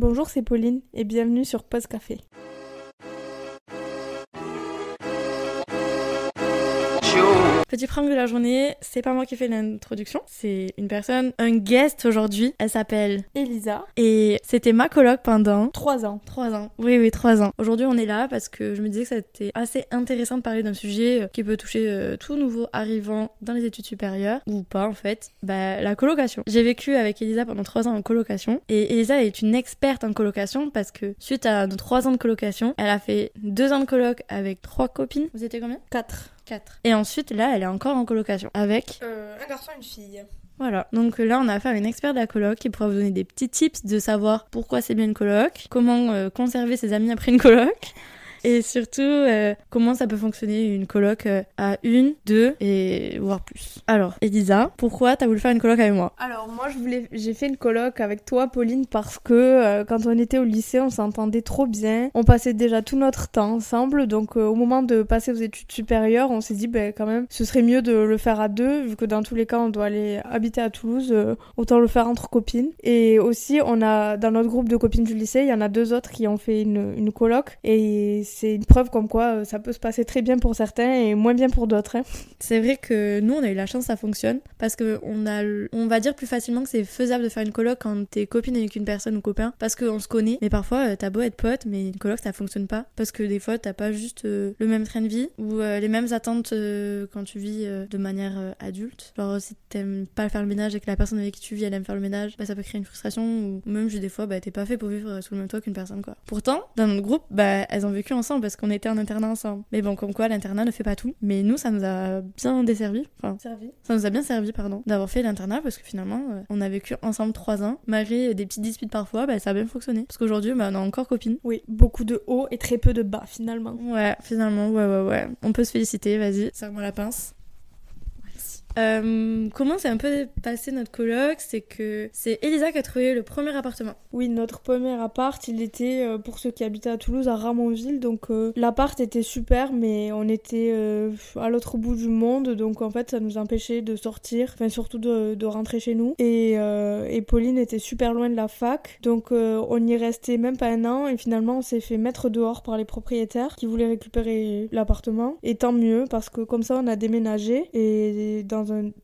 Bonjour, c'est Pauline et bienvenue sur Post Café. Petit prank de la journée, c'est pas moi qui fais l'introduction, c'est une personne, un guest aujourd'hui. Elle s'appelle Elisa, et c'était ma coloc pendant 3 ans. 3 ans. Oui, oui, 3 ans. Aujourd'hui, on est là parce que je me disais que c'était assez intéressant de parler d'un sujet euh, qui peut toucher euh, tout nouveau arrivant dans les études supérieures, ou pas en fait, bah, la colocation. J'ai vécu avec Elisa pendant 3 ans en colocation, et Elisa est une experte en colocation parce que suite à nos 3 ans de colocation, elle a fait 2 ans de coloc avec 3 copines. Vous étiez combien? 4. 4. Et ensuite, là, elle est encore en colocation avec Euh, un garçon et une fille. voilà. Donc là, on a affaire à une experte de la coloc qui pourra vous donner des petits tips de savoir pourquoi c'est bien une coloc, comment euh, conserver ses amis après une coloc. Et surtout, euh, comment ça peut fonctionner une coloc euh, à une, deux et voire plus. Alors, Elisa, pourquoi t'as voulu faire une coloc avec moi? Alors moi je voulais j'ai fait une coloc avec toi Pauline parce que euh, quand on était au lycée on s'entendait trop bien. On passait déjà tout notre temps ensemble donc euh, au moment de passer aux études supérieures on s'est dit ben quand même ce serait mieux de le faire à deux vu que dans tous les cas on doit aller habiter à Toulouse autant le faire entre copines. Et aussi on a dans notre groupe de copines du lycée il y en a deux autres qui ont fait une, une coloc et c'est une preuve comme quoi euh, ça peut se passer très bien pour certains et moins bien pour d'autres. hein. C'est vrai que nous, on a eu la chance ça fonctionne parce que on va dire plus facilement que c'est faisable de faire une coloc quand t'es copine avec une personne ou copain parce qu'on se connaît. Mais parfois, euh, t'as beau être pote, mais une coloc ça fonctionne pas parce que des fois t'as pas juste euh, le même train de vie ou les mêmes attentes quand tu vis de manière adulte. Genre si t'aimes pas faire le ménage et que la personne avec qui tu vis elle aime faire le ménage, bah ça peut créer une frustration ou même juste des fois bah t'es pas fait pour vivre sous le même toit qu'une personne quoi. Pourtant, dans notre groupe, bah elles ont vécu ensemble parce qu'on était en internat ensemble. Mais bon, comme quoi l'internat ne fait pas tout. Mais nous, ça nous a bien desservi. Enfin, Servi. ça nous a bien servi, pardon, d'avoir fait l'internat parce que finalement, euh, on a vécu ensemble trois ans. Malgré des petites disputes parfois, bah, ça a bien fonctionné. Parce qu'aujourd'hui, bah, on est encore copines. Oui, beaucoup de hauts et très peu de bas finalement. Ouais, finalement, ouais, ouais, ouais. On peut se féliciter, vas-y, serre-moi la pince. Euh, comment c'est un peu passé notre colloque C'est que c'est Elisa qui a trouvé le premier appartement. Oui, notre premier appart, il était, euh, pour ceux qui habitaient à Toulouse, à Ramonville. Donc euh, l'appart était super, mais on était euh, à l'autre bout du monde. Donc en fait, ça nous empêchait de sortir, enfin surtout de, rentrer chez nous. Et, et Pauline était super loin de la fac. Donc on y restait même pas un an. Et finalement, on s'est fait mettre dehors par les propriétaires qui voulaient récupérer l'appartement. Et tant mieux, parce que comme ça, on a déménagé. Et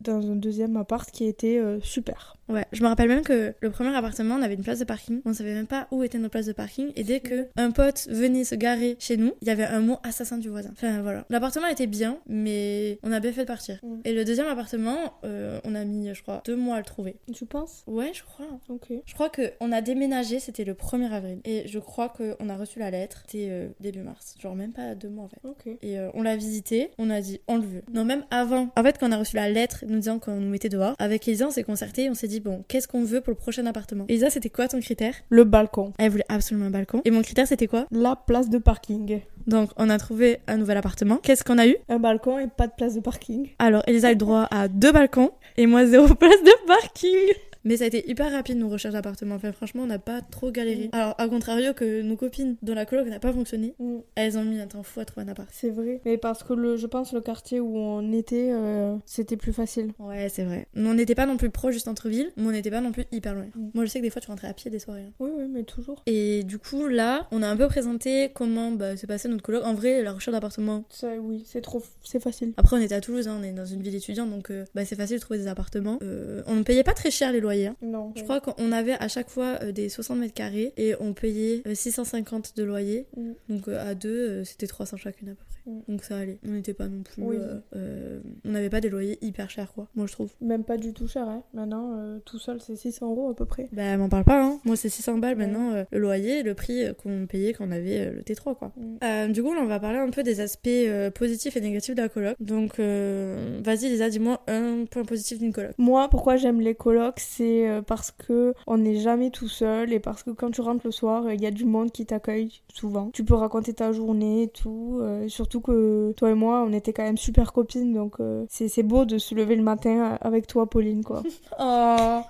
dans un deuxième appart qui était euh, super. Ouais, je me rappelle même que le premier appartement, on avait une place de parking. On savait même pas où était notre place de parking. Et dès que un pote venait se garer chez nous, il y avait un mot assassin du voisin. Enfin voilà. L'appartement était bien, mais on a bien fait de partir. Mm. Et le deuxième appartement, euh, on a mis, je crois, deux mois à le trouver. Tu penses? Ouais, je crois. Ok. Je crois que on a déménagé, c'était le 1er avril. Et je crois qu'on a reçu la lettre, c'était euh, début mars. Genre même pas deux mois en fait. Ok. Et euh, on l'a visité, on a dit on le veut. Non, même avant. En fait, quand on a reçu la lettre nous disant qu'on nous mettait dehors, avec Elisa, on s'est concerté, on s'est dit bon, qu'est-ce qu'on veut pour le prochain appartement? Elisa, c'était quoi ton critère? Le balcon. Elle voulait absolument un balcon. Et mon critère, c'était quoi? La place de parking. Donc, on a trouvé un nouvel appartement. Qu'est-ce qu'on a eu? Un balcon et pas de place de parking. Alors, Elisa a eu droit à deux balcons et moi, zéro place de parking. Mais ça a été hyper rapide nos recherches d'appartement. Enfin, franchement, on n'a pas trop galéré. Mm. Alors, à contrario que nos copines dans la coloc n'a pas fonctionné, Mm, elles ont mis un temps fou à trouver un appart. C'est vrai. Mais parce que le, je pense le quartier où on était, euh, c'était plus facile. Ouais, c'est vrai. Mais on n'était pas non plus proche du centre-ville, mais on n'était pas non plus hyper loin. Mm. Moi, je sais que des fois, tu rentrais à pied des soirées. hein. Oui, oui, mais toujours. Et du coup, là, on a un peu présenté comment bah, s'est passé notre coloc. En vrai, la recherche d'appartement. Ça, oui, c'est trop, c'est facile. Après, on était à Toulouse, hein, on est dans une ville étudiante, donc euh, bah, c'est facile de trouver des appartements. Euh, on ne payait pas très cher les loyers. Hein. Non. Je crois qu'on avait à chaque fois euh, des 60 mètres carrés et on payait euh, 650 de loyer. Mm. Donc euh, à deux, euh, c'était 300 chacune à peu. Mm. Donc ça allait. On n'était pas non plus. Oui. euh, euh, on n'avait pas des loyers hyper chers, quoi. Moi, je trouve. Même pas du tout cher, hein. Maintenant, euh, tout seul, c'est 600 euros à peu près. Bah, m'en parle pas, hein. Moi, c'est 600 balles Ouais. maintenant, le loyer, le prix qu'on payait quand on avait le T3, quoi. Mm. Du coup, là, on va parler un peu des aspects positifs et négatifs de la coloc. Donc, vas-y, Lisa, dis-moi un point positif d'une coloc. Moi, pourquoi j'aime les colocs, c'est parce que on n'est jamais tout seul et parce que quand tu rentres le soir, il y a du monde qui t'accueille souvent. Tu peux raconter ta journée et tout. et surtout que toi et moi, on était quand même super copines, donc euh, c'est c'est beau de se lever le matin avec toi, Pauline, quoi. Oh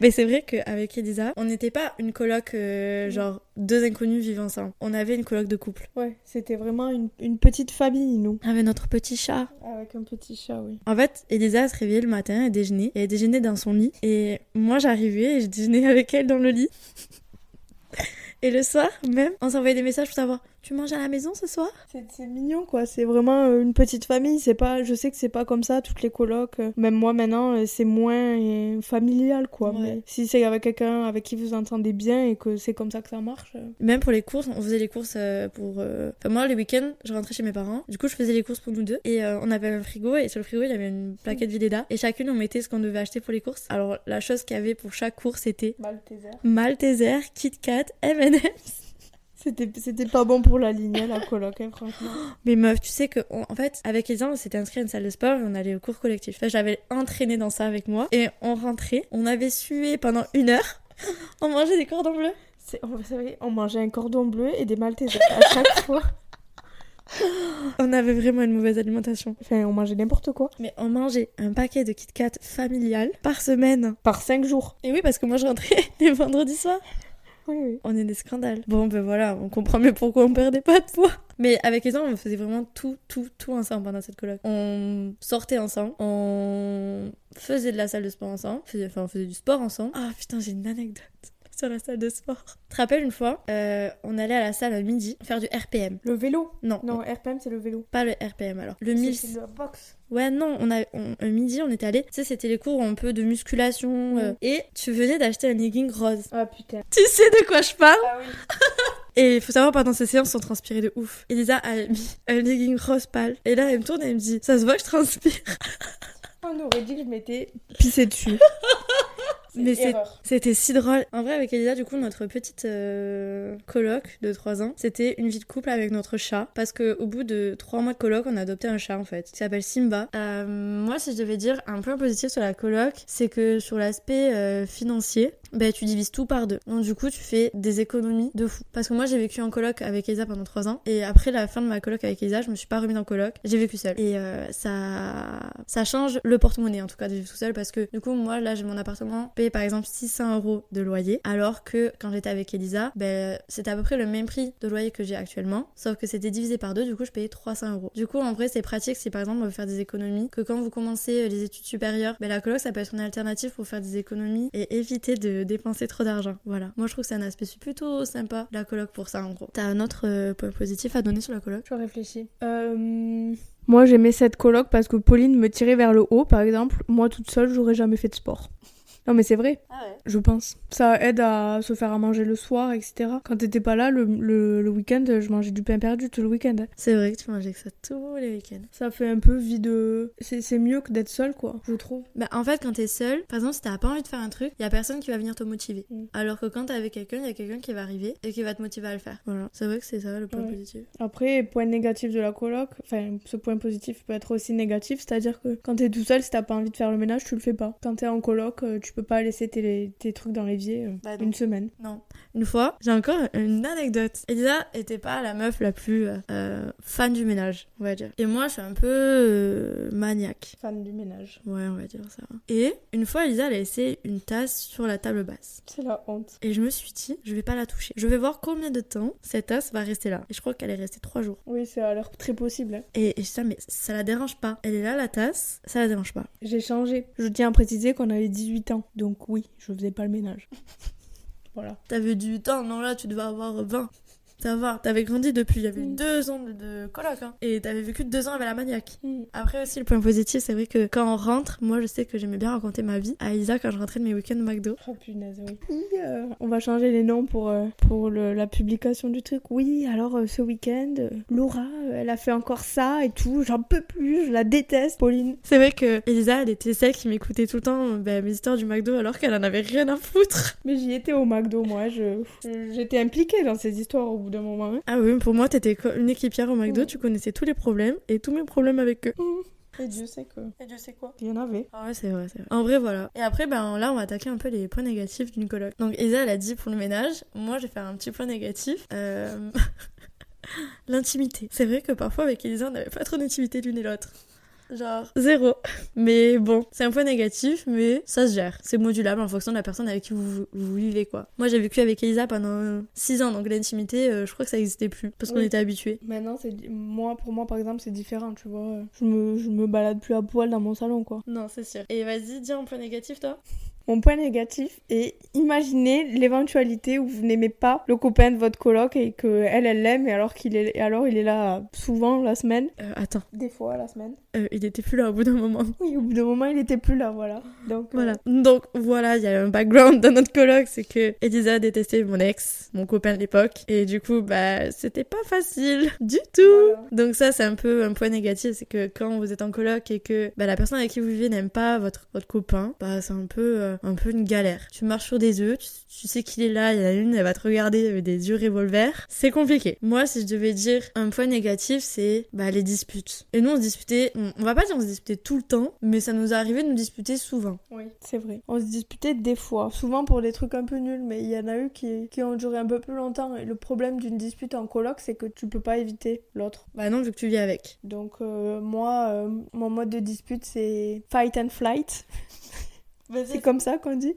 Mais c'est vrai qu'avec Elisa, on n'était pas une coloc euh, genre deux inconnus vivant ensemble. On avait une coloc de couple. Ouais, c'était vraiment une, une petite famille, nous. Avec notre petit chat. Avec un petit chat, oui. En fait, Elisa se réveillait le matin, elle déjeunait, et elle déjeunait dans son lit. Et moi j'arrivais et je déjeunais avec elle dans le lit. Et le soir, même, on s'envoyait des messages pour savoir tu manges à la maison ce soir? C'est mignon quoi, c'est vraiment euh, une petite famille, c'est pas je sais que c'est pas comme ça toutes les colocs, euh, même moi maintenant euh, c'est moins familial quoi, mais si c'est avec quelqu'un avec qui vous entendez bien et que c'est comme ça que ça marche. Même pour les courses, on faisait les courses pour enfin moi les week-ends, je rentrais chez mes parents. Du coup, je faisais les courses pour nous deux et on avait un frigo et sur le frigo, il y avait une plaquette Vileda et chacune on mettait ce qu'on devait acheter pour les courses. Alors la chose qu'il y avait pour chaque course, c'était Malteser, Malteser, Kit Kat, M&M's. C'était pas bon pour la ligne, la coloc, hein, franchement. Mais meuf, tu sais que, en fait, avec les gens, on s'était inscrit à une salle de sport et on allait au cours collectif. Enfin, j'avais entraîné dans ça avec moi et on rentrait, on avait sué pendant une heure, on mangeait des cordons bleus. On, savez, on mangeait un cordon bleu et des maltesers à chaque fois. On avait vraiment une mauvaise alimentation. Enfin, on mangeait n'importe quoi. Mais on mangeait un paquet de Kit Kat familial par semaine. Par 5 jours. Et oui, parce que moi je rentrais les vendredis soirs. Oui, On est des scandales. Bon, ben voilà, on comprend mieux pourquoi on perdait pas de poids. Mais avec les gens, on faisait vraiment tout, tout, tout ensemble pendant cette coloc. On sortait ensemble, on faisait de la salle de sport ensemble, enfin, on faisait du sport ensemble. Ah putain, j'ai une anecdote sur la salle de sport. Tu te rappelles une fois, euh, on allait à la salle à midi faire du RPM. Le vélo? Non. Non, RPM c'est le vélo. Pas le RPM alors. Le 1000. C'est la boxe. Ouais, non, on a, un midi, on était allé. Tu sais, c'était les cours un peu de musculation. Euh, et tu venais d'acheter un legging rose. Ah putain. Tu sais de quoi je parle Ah oui. Et il faut savoir, pendant ces séances, on transpirait de ouf. Elisa a mis un legging rose pâle. Et là, elle me tourne et elle me dit Ça se voit que je transpire. On aurait dit que je m'étais pissé dessus. Mais c'était si drôle. En vrai, avec Elisa, du coup, notre petite euh, coloc de 3 ans, c'était une vie de couple avec notre chat. Parce que au bout de 3 mois de coloc, on a adopté un chat en fait, qui s'appelle Simba. Euh, moi, si je devais dire un point positif sur la coloc, c'est que sur l'aspect euh, financier, ben, tu divises tout par deux. Donc du coup, tu fais des économies de fou. Parce que moi, j'ai vécu en coloc avec Elisa pendant 3 ans. Et après la fin de ma coloc avec Elisa, je me suis pas remise en coloc. J'ai vécu seule. Et ça, ça change le porte-monnaie en tout cas de vivre tout seul. Parce que du coup, moi, là, j'ai mon appartement par exemple 600 euros de loyer, alors que quand j'étais avec Elisa, ben, c'était à peu près le même prix de loyer que j'ai actuellement, sauf que c'était divisé par deux, du coup je payais 300 euros. Du coup en vrai c'est pratique si par exemple on veut faire des économies, que quand vous commencez euh, les études supérieures, ben, la coloc ça peut être une alternative pour faire des économies et éviter de dépenser trop d'argent. Voilà. Moi je trouve que c'est un aspect plutôt sympa la coloc pour ça en gros. T'as un autre euh, point positif à donner sur la coloc? Je réfléchis. Euh... Moi j'aimais cette coloc parce que Pauline me tirait vers le haut par exemple. Moi toute seule j'aurais jamais fait de sport. Non, mais c'est vrai. Ah ouais. Je pense. Ça aide à se faire à manger le soir, etc. Quand t'étais pas là, le, le, week-end, je mangeais du pain perdu tout le week-end. C'est vrai que tu mangeais que ça tous les week-ends. Ça fait un peu vie de. C'est mieux que d'être seul, quoi, je trouve. Bah, en fait, quand t'es seul, par exemple, si t'as pas envie de faire un truc, y a personne qui va venir te motiver. Mm. Alors que quand t'es avec quelqu'un, y a quelqu'un qui va arriver et qui va te motiver à le faire. Voilà. C'est vrai que c'est ça le point positif. Après, point négatif de la coloc, enfin, ce point positif peut être aussi négatif, c'est-à-dire que quand t'es tout seul, si t'as pas envie de faire le ménage, tu le fais pas. Quand t'es en coloc, euh, tu peux pas laisser tes tes, trucs dans l'évier euh, bah une semaine. Non. Une fois, j'ai encore une anecdote. Elisa était pas la meuf la plus euh, euh, fan du ménage, on va dire. Et moi, je suis un peu maniaque. Fan du ménage. Ouais, on va dire ça. Et une fois, Elisa, elle a laissé une tasse sur la table basse. C'est la honte. Et je me suis dit, je vais pas la toucher. Je vais voir combien de temps cette tasse va rester là. Et je crois qu'elle est restée trois jours. Oui, c'est à l'air très possible. Hein. Et, et ça, mais ça la dérange pas. Elle est là, la tasse, ça la dérange pas. J'ai changé. Je tiens à préciser qu'on avait 18 ans. Donc oui, je faisais pas le ménage. voilà. T'avais du temps, non là tu devais avoir 20. Ça va, t'avais grandi depuis, il y avait mm. deux ans de, coloc, hein. et t'avais vécu deux ans avec la maniaque. Mm. Après aussi, le point positif, c'est vrai que quand on rentre, moi je sais que j'aimais bien raconter ma vie à Isa quand je rentrais de mes week-ends au McDo. Oh punaise, oui. Euh, on va changer les noms pour, euh, pour la publication du truc. Oui, alors euh, ce week-end, Laura, elle a fait encore ça et tout, j'en peux plus, je la déteste, Pauline. C'est vrai que Elisa, elle était celle qui m'écoutait tout le temps ben, mes histoires du McDo alors qu'elle en avait rien à foutre. Mais j'y étais au McDo, moi, je j'étais impliquée dans ces histoires au d'un moment. Hein. Ah oui, pour moi, t'étais une équipière au McDo, tu connaissais tous les problèmes et tous mes problèmes avec eux. Et Dieu sait que. Et Dieu sait quoi Il y en avait. Ah ouais, c'est vrai, c'est vrai. En vrai, voilà. Et après, ben là, on va attaquer un peu les points négatifs d'une coloc. Donc, Isa, elle a dit pour le ménage. Moi, je vais faire un petit point négatif. Euh... L'intimité. C'est vrai que parfois, avec Elisa, on n'avait pas trop d'intimité l'une et l'autre. Genre zéro. Mais bon, c'est un point négatif, mais ça se gère. C'est modulable en fonction de la personne avec qui vous, vivez, quoi. Moi, j'ai vécu avec Elisa pendant 6 ans, donc l'intimité, euh, je crois que ça n'existait plus, parce qu'on était habitués. Maintenant, c'est moi, pour moi, par exemple, c'est différent, tu vois. Je me, je me balade plus à poil dans mon salon, quoi. Non, c'est sûr. Et vas-y, dis un point négatif, toi Mon point négatif est imaginez l'éventualité où vous n'aimez pas le copain de votre coloc et que elle elle l'aime et alors qu'il est alors il est là souvent la semaine. Euh, attends, Des fois la semaine. euh, il était plus là au bout d'un moment. Oui, au bout d'un moment il était plus là, voilà. Donc euh, Voilà. Donc voilà, il y a un background dans notre coloc, c'est que Elisa détestait mon ex, mon copain de l'époque, et du coup, bah, c'était pas facile du tout. Voilà. Donc ça, c'est un peu un point négatif, c'est que quand vous êtes en coloc et que bah, la personne avec qui vous vivez n'aime pas votre, votre copain, bah, c'est un peu, euh, un peu une galère. Tu marches sur des œufs, tu, tu sais qu'il est là, il y en a une, elle va te regarder avec des yeux revolver. C'est compliqué. Moi, si je devais dire un point négatif, c'est bah, les disputes. Et nous, on se disputait, on, on va pas dire on se disputait tout le temps, mais ça nous est arrivé de nous disputer souvent. Oui, c'est vrai. On se disputait des fois, souvent pour des trucs un peu nuls, mais il y en a eu qui, qui ont duré un peu plus longtemps. Et le problème d'une dispute en coloc, c'est que tu peux pas éviter l'autre. Bah non, vu que tu vis avec. Donc euh, moi, euh, mon mode de dispute, c'est fight and flight. C'est comme ça qu'on dit.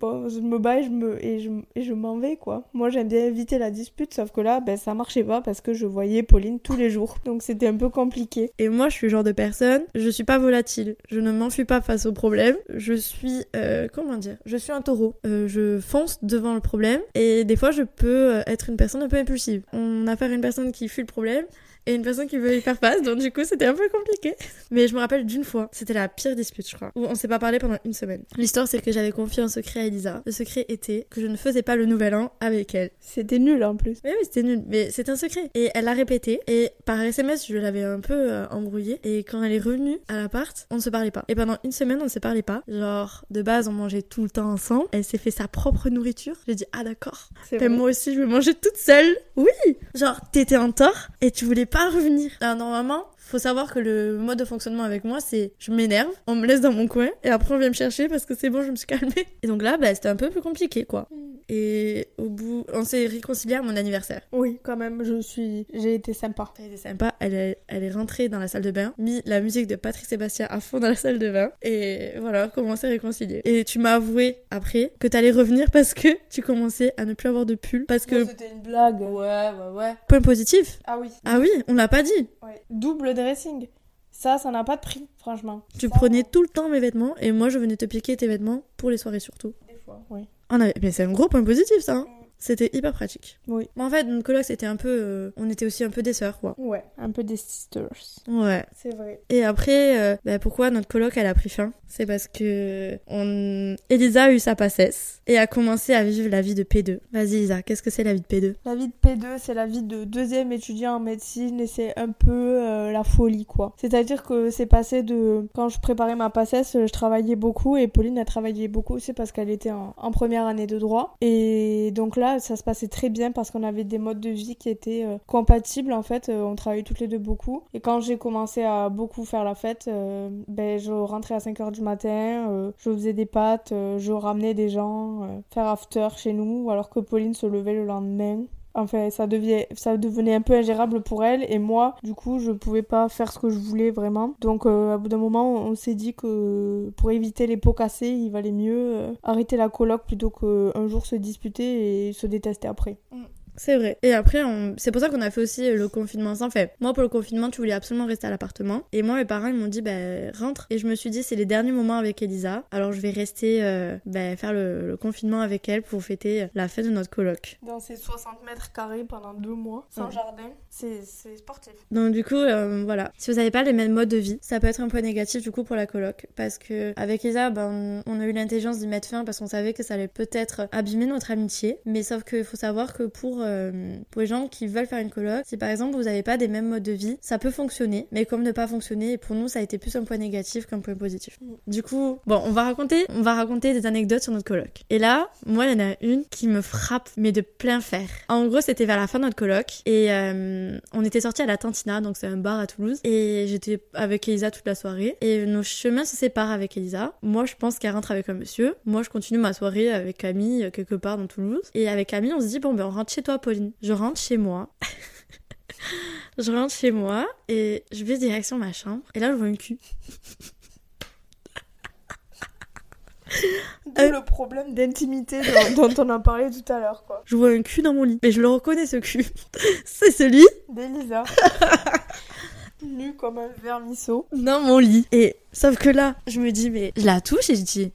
Bon, je me bats et je me et je, et je m'en vais quoi. Moi j'aime bien éviter la dispute, sauf que là, ben ça marchait pas parce que je voyais Pauline tous les jours, donc c'était un peu compliqué. Et moi, je suis le genre de personne, je suis pas volatile. Je ne m'enfuis pas face au problème. Je suis, euh, comment dire, je suis un taureau. Euh, je fonce devant le problème. Et des fois, je peux euh, être une personne un peu impulsive. On a affaire à une personne qui fuit le problème. Et une personne qui veut y faire face, donc du coup c'était un peu compliqué. Mais je me rappelle d'une fois, c'était la pire dispute je crois, où on s'est pas parlé pendant une semaine. L'histoire c'est que j'avais confié un secret à Elisa. Le secret était que je ne faisais pas le nouvel an avec elle. C'était nul en plus. Mais oui, c'était nul. Mais c'était un secret. Et elle l'a répété. Et par SMS, je l'avais un peu euh, embrouillée. Et quand elle est revenue à l'appart, on ne se parlait pas. Et pendant une semaine, on ne se parlait pas. Genre, de base, on mangeait tout le temps ensemble. Elle s'est fait sa propre nourriture. J'ai dit, ah d'accord. C'est Ben, moi aussi, je veux manger toute seule. Oui. Genre, t'étais en tort et tu voulais pas revenir. Alors, normalement, faut savoir que le mode de fonctionnement avec moi, c'est je m'énerve, on me laisse dans mon coin et après on vient me chercher parce que c'est bon, je me suis calmée. Et donc là, bah, c'était un peu plus compliqué, quoi. Et au bout, on s'est réconcilié à mon anniversaire. Oui, quand même, je suis j'ai été sympa. Été sympa. Elle est, elle est rentrée dans la salle de bain, mis la musique de Patrick Sébastien à fond dans la salle de bain, et voilà, commencé à réconcilier. Et tu m'as avoué après que t'allais revenir parce que tu commençais à ne plus avoir de pull. Parce que. c'était une blague. Ouais, ouais, ouais. Point positif. Ah oui. Ah oui, on l'a pas dit. Ouais. Double dressing. Ça, ça n'a pas de prix, franchement. Tu Ça, prenais tout le temps mes vêtements, et moi je venais te piquer tes vêtements pour les soirées surtout. Des fois, oui. Avait... Mais c'est un gros point positif ça. hein. C'était hyper pratique. Oui. Mais en fait, notre coloc c'était un peu. euh, On était aussi un peu des sœurs quoi. Ouais, un peu des sisters. Ouais. C'est vrai. Et après, euh, bah, pourquoi notre coloc elle a pris fin? C'est parce que on... Elisa a eu sa passesse et a commencé à vivre la vie de P2. Vas-y Elisa, qu'est-ce que c'est la vie de P2 La vie de P2, c'est la vie de deuxième étudiant en médecine et c'est un peu euh, la folie, quoi. C'est-à-dire que c'est passé de... Quand je préparais ma passesse, je travaillais beaucoup et Pauline a travaillé beaucoup aussi parce qu'elle était en, en première année de droit. Et donc là, ça se passait très bien parce qu'on avait des modes de vie qui étaient euh, compatibles, en fait. Euh, on travaillait toutes les deux beaucoup. Et quand j'ai commencé à beaucoup faire la fête, euh, ben, je rentrais à 5h du matin, je faisais des pâtes, je ramenais des gens faire after chez nous, alors que Pauline se levait le lendemain. Enfin, ça, devenait, ça devenait un peu ingérable pour elle et moi, du coup, je pouvais pas faire ce que je voulais vraiment. Donc, euh, à bout d'un moment, on s'est dit que pour éviter les pots cassés, il valait mieux euh, arrêter la coloc plutôt qu'un jour se disputer et se détester après. C'est vrai. Et après, on... c'est pour ça qu'on a fait aussi le confinement ensemble. Enfin, moi pour le confinement, tu voulais absolument rester à l'appartement. Et moi, mes parents, ils m'ont dit, bah rentre. Et je me suis dit, c'est les derniers moments avec Elisa. Alors je vais rester, euh, bah, faire le, le confinement avec elle pour fêter la fête de notre coloc. Dans ces 60 mètres carrés pendant deux mois, sans Ouais. jardin, c'est sportif. Donc du coup, euh, voilà. Si vous n'avez pas les mêmes modes de vie, ça peut être un point négatif du coup pour la coloc. Parce que avec Isa, ben, on, on a eu l'intelligence d'y mettre fin parce qu'on savait que ça allait peut-être abîmer notre amitié. Mais sauf qu'il faut savoir que pour, euh, pour les gens qui veulent faire une coloc, si par exemple vous n'avez pas des mêmes modes de vie, ça peut fonctionner. Mais comme ne pas fonctionner, pour nous, ça a été plus un point négatif qu'un point positif. Du coup, bon, on va raconter, on va raconter des anecdotes sur notre coloc. Et là, moi, il y en a une qui me frappe, mais de plein fer. En gros, c'était vers la fin de notre coloc et euh, on était sortis à la Tantina, donc c'est un bar à Toulouse, et j'étais avec Elisa toute la soirée. Et nos chemins se séparent avec Elisa. Moi, je pense qu'elle rentre avec un monsieur. Moi, je continue ma soirée avec Camille euh, quelque part dans Toulouse. Et avec Camille, on se dit bon, ben on rentre chez toi, Pauline. Je rentre chez moi. je rentre chez moi et je vais direction ma chambre. Et là, je vois une cul. D'où le problème d'intimité dont, dont on a parlé tout à l'heure, quoi. Je vois un cul dans mon lit. Et je le reconnais, ce cul. c'est celui D'Elisa. nu comme un vermisseau. dans mon lit. Et sauf que là, je me dis, mais je la touche et je dis,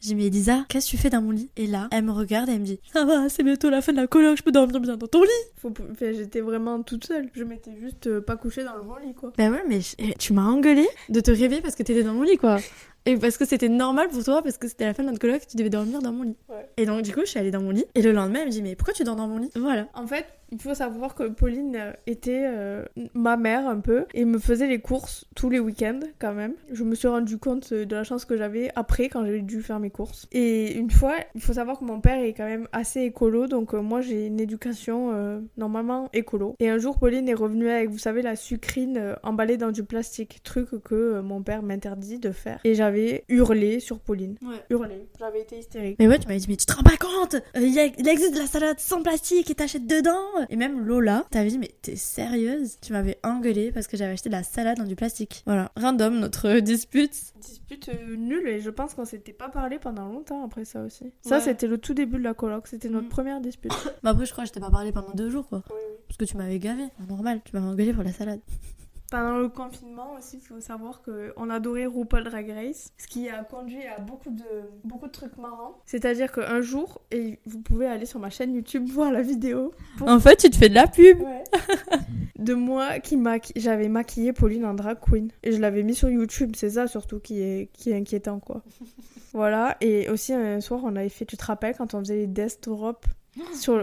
J'ai dit, mais Elisa, qu'est-ce que tu fais dans mon lit? Et là, elle me regarde et elle me dit, ça va, c'est bientôt la fin de la coloc, je peux dormir bien dans ton lit. Faut... Enfin, j'étais vraiment toute seule. Je m'étais juste euh, pas couchée dans le bon lit, quoi. Bah ouais, mais je- eh, tu m'as engueulé de te réveiller parce que t'étais dans mon lit, quoi. Et parce que c'était normal pour toi, parce que c'était la fin de notre coloc, tu devais dormir dans mon lit. Ouais. Et donc, du coup, je suis allée dans mon lit. Et le lendemain, elle me dit, mais pourquoi tu dors dans mon lit? Voilà. En fait, il faut savoir que Pauline euh, était euh, ma mère un peu et me faisait les courses tous les week-ends quand même. Je me suis rendu compte euh, de la chance que j'avais après quand j'ai dû faire mes courses. Et une fois, il faut savoir que mon père est quand même assez écolo, donc euh, moi j'ai une éducation euh, normalement écolo. Et un jour, Pauline est revenue avec, vous savez, la sucrine euh, emballée dans du plastique, truc que euh, mon père m'interdit de faire. Et j'avais hurlé sur Pauline. Ouais. Hurlé. J'avais été hystérique. Mais ouais, tu m'avais dit, mais tu te rends pas compte Euh, Il y a- il existe de la salade sans plastique et t'achètes dedans Et même Lola, t'avais dit, mais t'es sérieuse? Tu m'avais engueulé parce que j'avais acheté de la salade dans du plastique. Voilà, random notre dispute. dispute euh, nulle et je pense qu'on s'était pas parlé pendant longtemps après ça aussi. Ça c'était le tout début de la coloc, c'était notre Mm. première dispute. Bah après, je crois que je t'ai pas parlé pendant deux jours, quoi. Parce que tu m'avais gavé. Normal, tu m'avais engueulé pour la salade. Pendant le confinement aussi, il faut savoir qu'on adorait RuPaul Drag Race, ce qui a conduit à beaucoup de, beaucoup de trucs marrants. C'est-à-dire qu'un jour, et vous pouvez aller sur ma chaîne YouTube voir la vidéo En fait, tu te fais de la pub de moi qui maqui- j'avais maquillé Pauline en drag queen. Et je l'avais mis sur YouTube, c'est ça surtout qui est, qui est inquiétant quoi. voilà, et aussi un soir on avait fait, tu te rappelles quand on faisait les Death Drop?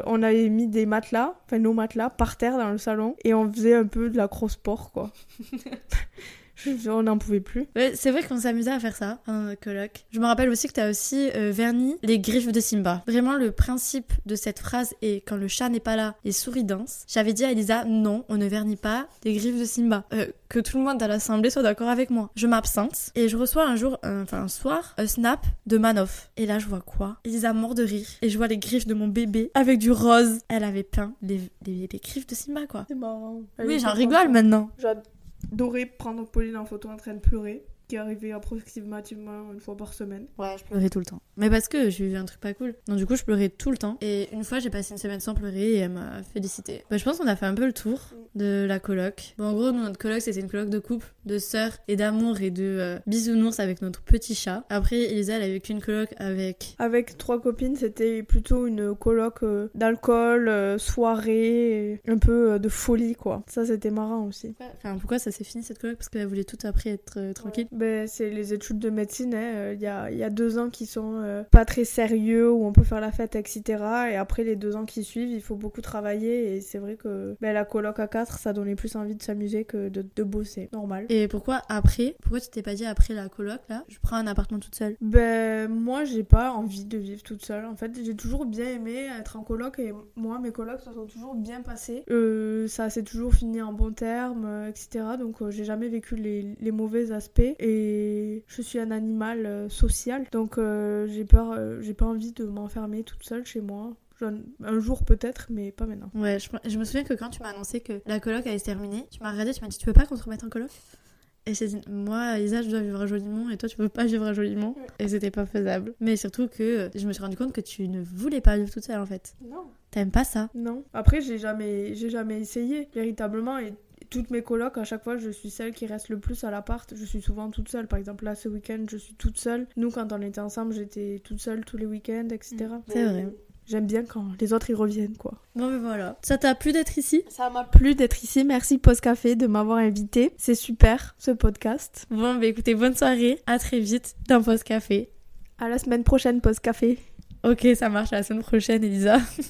On avait mis des matelas, enfin nos matelas, par terre dans le salon et on faisait un peu de la cross-sport quoi. Je- on n'en pouvait plus. Ouais, c'est vrai qu'on s'amusait à faire ça notre coloc. Je me rappelle aussi que t'as aussi euh, verni les griffes de Simba. Vraiment, le principe de cette phrase est quand le chat n'est pas là, les souris dansent. J'avais dit à Elisa, non, on ne vernit pas les griffes de Simba. Euh, que tout le monde à l'assemblée soit d'accord avec moi. Je m'absente et je reçois un jour, euh, enfin un soir, un snap de Manoff. Et là, je vois quoi? Elisa mort de rire. Et je vois les griffes de mon bébé avec du rose. Elle avait peint les, les, les griffes de Simba, quoi. C'est marrant. Oui, j'en rigole maintenant. J'adorais prendre Pauline en photo en train de pleurer, qui arrivait approximativement une fois par semaine. Ouais, je pleurais tout le temps. Mais parce que j'ai eu un truc pas cool. Donc du coup, je pleurais tout le temps. Et une fois, j'ai passé une semaine sans pleurer et elle m'a félicité. Bah, je pense qu'on a fait un peu le tour de la coloc. Bon, en gros, nous, notre coloc, c'était une coloc de couple, de sœurs et d'amour et de euh, bisounours avec notre petit chat. Après, Elisa, elle a vécu une coloc avec... Avec trois copines, c'était plutôt une coloc euh, d'alcool, euh, soirée, un peu euh, de folie quoi. Ça c'était marrant aussi. Enfin, pourquoi ça s'est fini cette coloc? Parce qu'elle voulait tout après être euh, tranquille. Ben, c'est les études de médecine, hein, euh, il y, a, y a deux ans qui sont euh, pas très sérieux, où on peut faire la fête, etc. Et après les deux ans qui suivent, il faut beaucoup travailler. Et c'est vrai que ben, la coloc à quatre, ça donnait plus envie de s'amuser que de, de bosser. Normal. Et pourquoi après? Pourquoi tu t'es pas dit après la coloc, là, je prends un appartement toute seule Ben, moi, j'ai pas envie de vivre toute seule. En fait, j'ai toujours bien aimé être en coloc et moi, mes colocs se sont toujours bien passés. Euh, ça s'est toujours fini en bon terme, euh, etc. Donc, euh, j'ai jamais vécu les, les mauvais aspects. Et je suis un animal euh, social. Donc, euh, j'ai peur, euh, j'ai pas envie de m'enfermer toute seule chez moi. Un jour peut-être, mais pas maintenant. Ouais, je, je me souviens que quand tu m'as annoncé que la coloc allait se terminer, tu m'as regardé, tu m'as dit tu veux pas qu'on te remette en coloc? Et j'ai dit moi, Lisa, je dois vivre à Jolimont et toi tu veux pas vivre à Jolimont. Et c'était pas faisable. Mais surtout que je me suis rendu compte que tu ne voulais pas vivre toute seule en fait. Non. T'aimes pas ça? Non. Après, j'ai jamais, j'ai jamais essayé, véritablement. Et toutes mes colocs, à chaque fois, je suis celle qui reste le plus à l'appart. Je suis souvent toute seule. Par exemple, là, ce week-end, je suis toute seule. Nous, quand on était ensemble, j'étais toute seule tous les week-ends, etc. C'est vrai. J'aime bien quand les autres y reviennent, quoi. Bon, mais voilà. Ça t'a plu d'être ici? Ça m'a plu d'être ici. Merci Post Café de m'avoir invité. C'est super, ce podcast. Bon, bah écoutez, bonne soirée. À très vite dans Post Café. À la semaine prochaine, Post Café. Ok, ça marche à la semaine prochaine, Elisa.